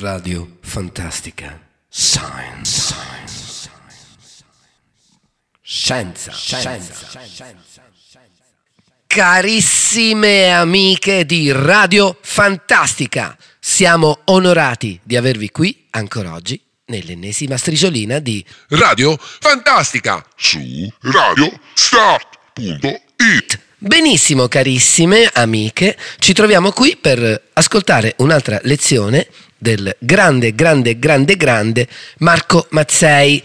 Radio Fantastica. Science. Scienza. Scienza. Carissime amiche di Radio Fantastica, siamo onorati di avervi qui ancora oggi nell'ennesima strisciolina di Radio Fantastica su radiostart.it. Benissimo carissime amiche, ci troviamo qui per ascoltare un'altra lezione del grande, grande, grande, grande Marco Mazzei.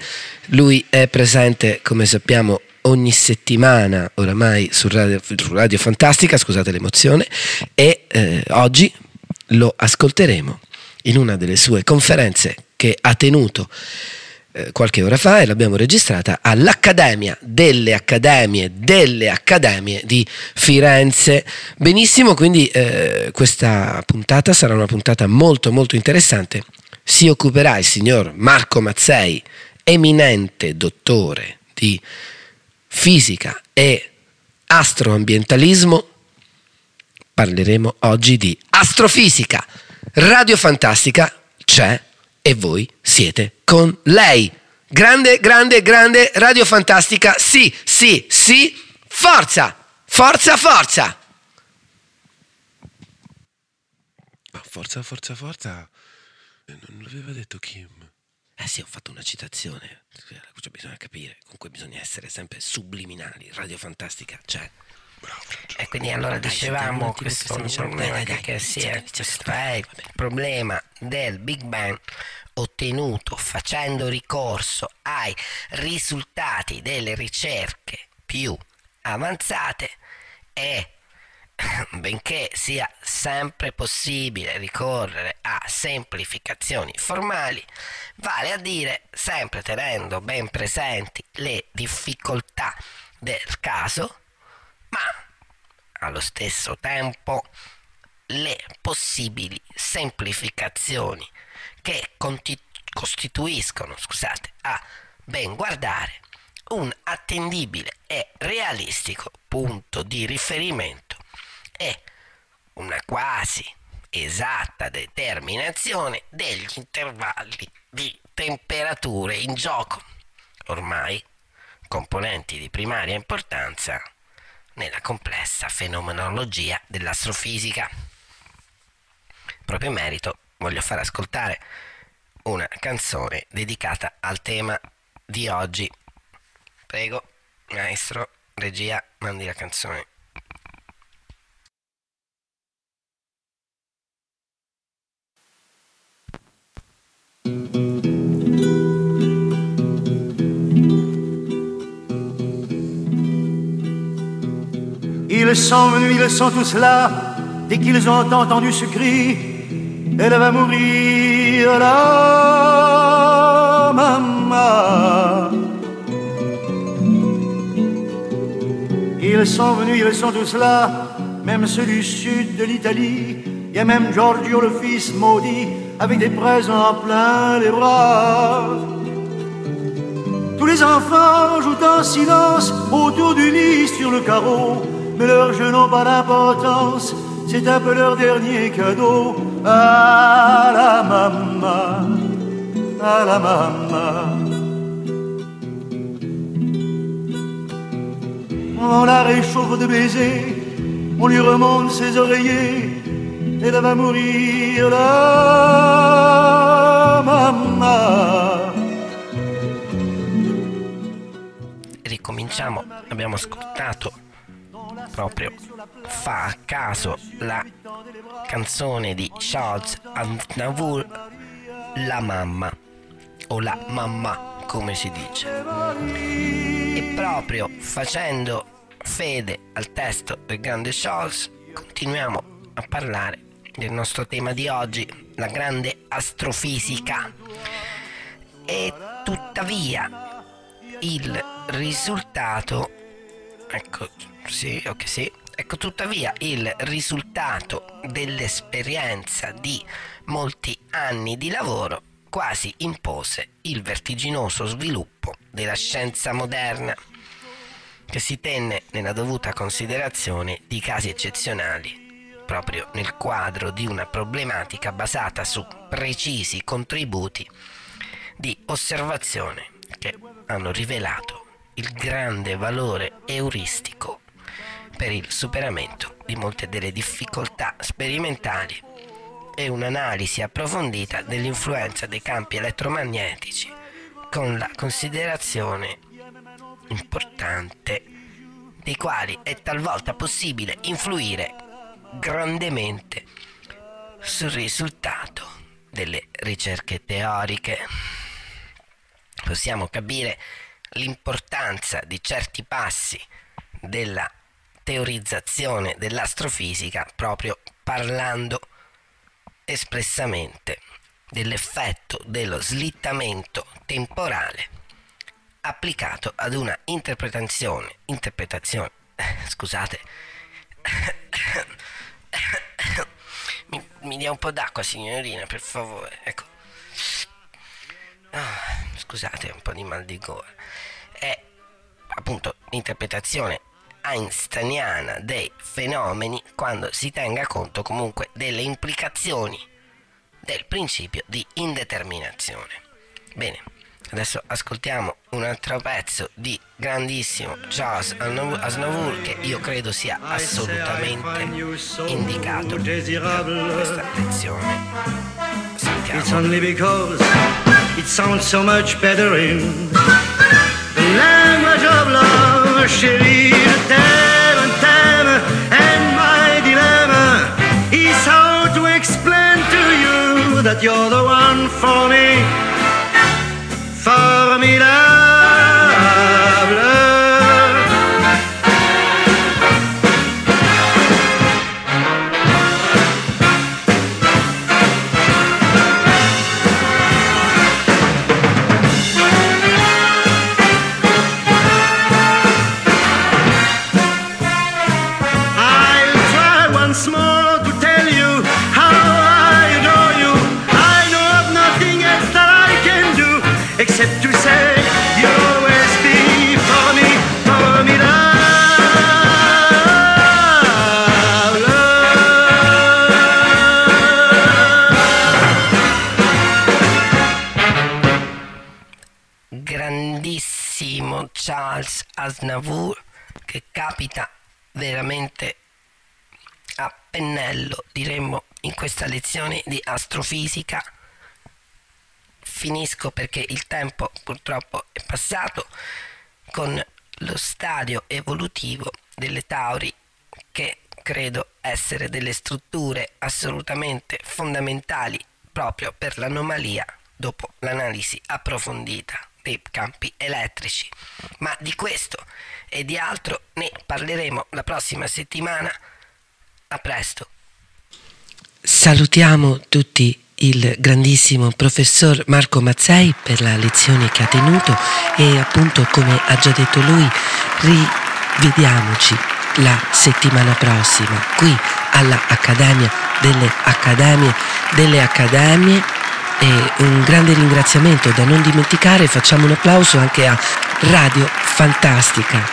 Lui è presente, come sappiamo, ogni settimana oramai su Radio, su Radio Fantastica, scusate l'emozione, e eh, oggi lo ascolteremo in una delle sue conferenze che ha tenuto eh, qualche ora fa e l'abbiamo registrata all'Accademia delle Accademie delle Accademie di Firenze. Benissimo, quindi eh, questa puntata sarà una puntata molto molto interessante. Si occuperà il signor Marco Mazzei, eminente dottore di fisica e astroambientalismo. Parleremo oggi di astrofisica. Radio Fantastica c'è e voi siete con lei. Grande, grande, grande Radio Fantastica. Sì, sì, sì. Forza, forza, forza. Forza, forza, forza. Eh, Non l'aveva detto Kim. Eh sì, ho fatto una citazione. Cioè, bisogna capire. Comunque bisogna essere sempre subliminali. Radio Fantastica c'è. E quindi allora Dai, dicevamo attimo questo problema Dai, dai, che dai, inizia, questo è il problema del Big Bang ottenuto facendo ricorso ai risultati delle ricerche più avanzate e benché sia sempre possibile ricorrere a semplificazioni formali, vale a dire sempre tenendo ben presenti le difficoltà del caso, ma allo stesso tempo le possibili semplificazioni che costituiscono, scusate, a ben guardare un attendibile e realistico punto di riferimento e una quasi esatta determinazione degli intervalli di temperature in gioco, ormai componenti di primaria importanza nella complessa fenomenologia dell'astrofisica. Proprio in merito voglio far ascoltare una canzone dedicata al tema di oggi. Prego, maestro, regia, mandi la canzone. Ils sont venus, ils sont tous là, dès qu'ils ont entendu ce cri, elle va mourir là, maman. Ils sont venus, ils sont tous là, même ceux du sud de l'Italie. Il y a même Giorgio le fils maudit, avec des présents plein les bras. Tous les enfants jouent en silence autour du lit sur le carreau, mais leurs jeux n'ont pas d'importance, c'est un peu leur dernier cadeau. À la maman, à la maman. On la réchauffe de baisers, on lui remonte ses oreillers, elle va mourir là, maman. Ricominciamo, abbiamo ascoltato proprio fa a caso la canzone di Charles Aznavour La mamma o la mamma come si dice. E proprio facendo fede al testo del grande Charles continuiamo a parlare del nostro tema di oggi la grande astrofisica. E tuttavia il risultato ecco sì ok sì. Ecco tuttavia il risultato dell'esperienza di molti anni di lavoro quasi impose il vertiginoso sviluppo della scienza moderna che si tenne nella dovuta considerazione di casi eccezionali proprio nel quadro di una problematica basata su precisi contributi di osservazione che hanno rivelato il grande valore euristico per il superamento di molte delle difficoltà sperimentali e un'analisi approfondita dell'influenza dei campi elettromagnetici con la considerazione importante dei quali è talvolta possibile influire grandemente sul risultato delle ricerche teoriche. Possiamo capire l'importanza di certi passi della teorizzazione dell'astrofisica proprio parlando espressamente dell'effetto dello slittamento temporale applicato ad una interpretazione, interpretazione, scusate, mi, mi dia un po' d'acqua signorina per favore, ecco, Ah, scusate un po' di mal di gola, è appunto l'interpretazione einsteiniana dei fenomeni quando si tenga conto comunque delle implicazioni del principio di indeterminazione. Bene, adesso ascoltiamo un altro pezzo di grandissimo Charles Aznavour che io credo sia assolutamente indicato per questa lezione. It's Sentiamo. only because it sounds so much better in the language of love, my dilemma is how to explain to you that you're the one for me. Except to say you'll always be for me, formidable. grandissimo Charles Aznavour che capita veramente a pennello, diremmo, in questa lezione di astrofisica. Finisco perché il tempo purtroppo è passato con lo stadio evolutivo delle Tauri che credo essere delle strutture assolutamente fondamentali proprio per l'anomalia dopo l'analisi approfondita dei campi elettrici. Ma di questo e di altro ne parleremo la prossima settimana. A presto. Salutiamo tutti il grandissimo professor Marco Mazzei per la lezione che ha tenuto e appunto come ha già detto lui rivediamoci la settimana prossima qui alla Accademia delle Accademie delle Accademie. E un grande ringraziamento da non dimenticare facciamo un applauso anche a Radio Fantastica.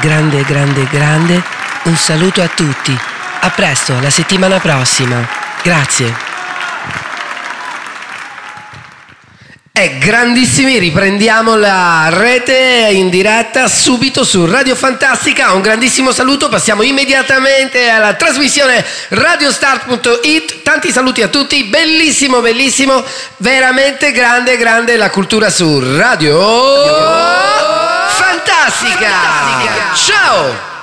Grande grande grande un saluto a tutti. A presto alla settimana prossima. Grazie E grandissimi, riprendiamo la rete in diretta subito su Radio Fantastica. Un grandissimo saluto, passiamo immediatamente alla trasmissione radiostart.it. Tanti saluti a tutti, bellissimo, bellissimo, veramente grande, grande la cultura su Radio Fantastica. Ciao!